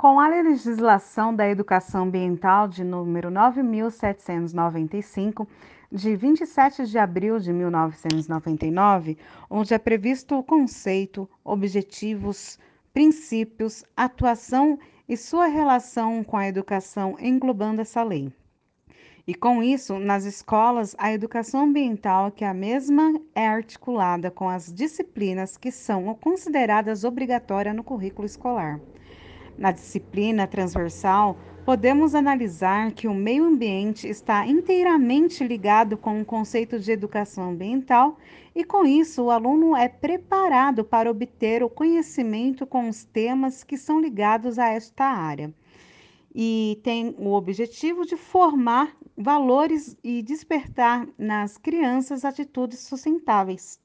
Com a legislação da educação ambiental de número 9795, de 27 de abril de 1999, onde é previsto o conceito, objetivos, princípios, atuação e sua relação com a educação englobando essa lei. E com isso, nas escolas, a educação ambiental, que a mesma é articulada com as disciplinas que são consideradas obrigatórias no currículo escolar. Na disciplina transversal, podemos analisar que o meio ambiente está inteiramente ligado com o conceito de educação ambiental e, com isso, o aluno é preparado para obter o conhecimento com os temas que são ligados a esta área. E tem o objetivo de formar valores e despertar nas crianças atitudes sustentáveis.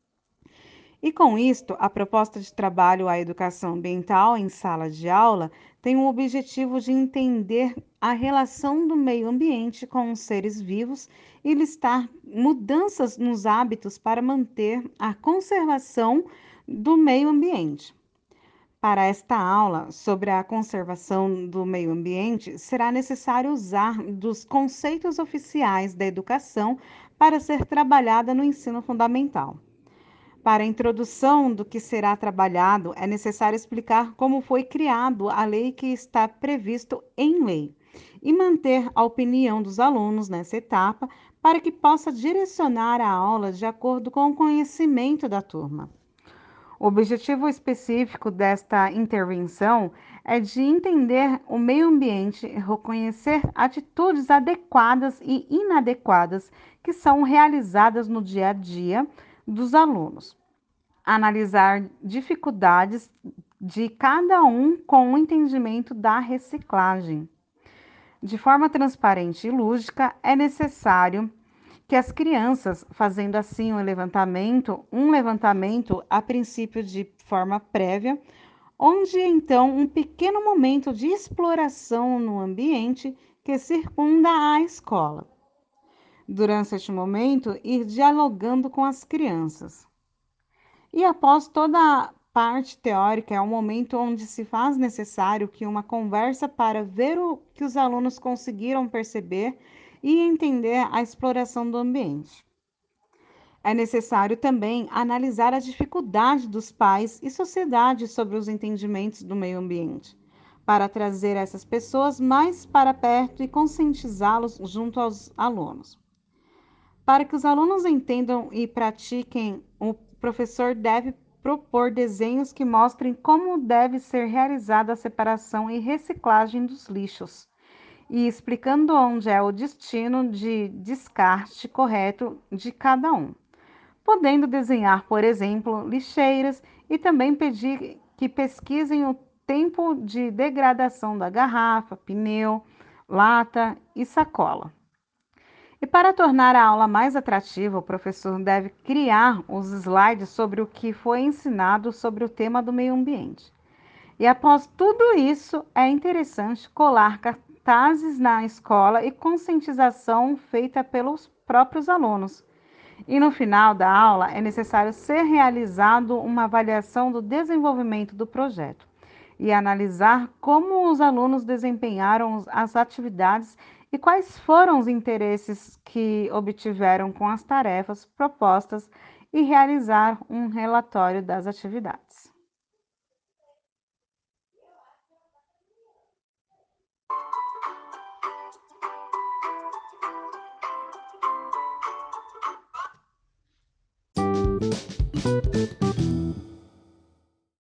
E com isto, a proposta de trabalho à educação ambiental em sala de aula tem o objetivo de entender a relação do meio ambiente com os seres vivos e listar mudanças nos hábitos para manter a conservação do meio ambiente. Para esta aula sobre a conservação do meio ambiente, será necessário usar dos conceitos oficiais da educação para ser trabalhada no ensino fundamental. Para a introdução do que será trabalhado, é necessário explicar como foi criado a lei que está previsto em lei e manter a opinião dos alunos nessa etapa para que possa direcionar a aula de acordo com o conhecimento da turma. O objetivo específico desta intervenção é de entender o meio ambiente e reconhecer atitudes adequadas e inadequadas que são realizadas no dia a dia dos alunos, analisar dificuldades de cada um com o entendimento da reciclagem. De forma transparente e lúdica, é necessário que as crianças, fazendo assim um levantamento, um levantamento a princípio de forma prévia, onde então um pequeno momento de exploração no ambiente que circunda a escola durante este momento, ir dialogando com as crianças. E após toda a parte teórica, é um momento onde se faz necessário que uma conversa para ver o que os alunos conseguiram perceber e entender a exploração do ambiente. É necessário também analisar a dificuldade dos pais e sociedade sobre os entendimentos do meio ambiente, para trazer essas pessoas mais para perto e conscientizá-los junto aos alunos. Para que os alunos entendam e pratiquem, o professor deve propor desenhos que mostrem como deve ser realizada a separação e reciclagem dos lixos, e explicando onde é o destino de descarte correto de cada um. Podendo desenhar, por exemplo, lixeiras e também pedir que pesquisem o tempo de degradação da garrafa, pneu, lata e sacola. E para tornar a aula mais atrativa, o professor deve criar os slides sobre o que foi ensinado sobre o tema do meio ambiente. E após tudo isso, é interessante colar cartazes na escola e conscientização feita pelos próprios alunos. E no final da aula, é necessário ser realizado uma avaliação do desenvolvimento do projeto e analisar como os alunos desempenharam as atividades e quais foram os interesses que obtiveram com as tarefas propostas e realizar um relatório das atividades. Música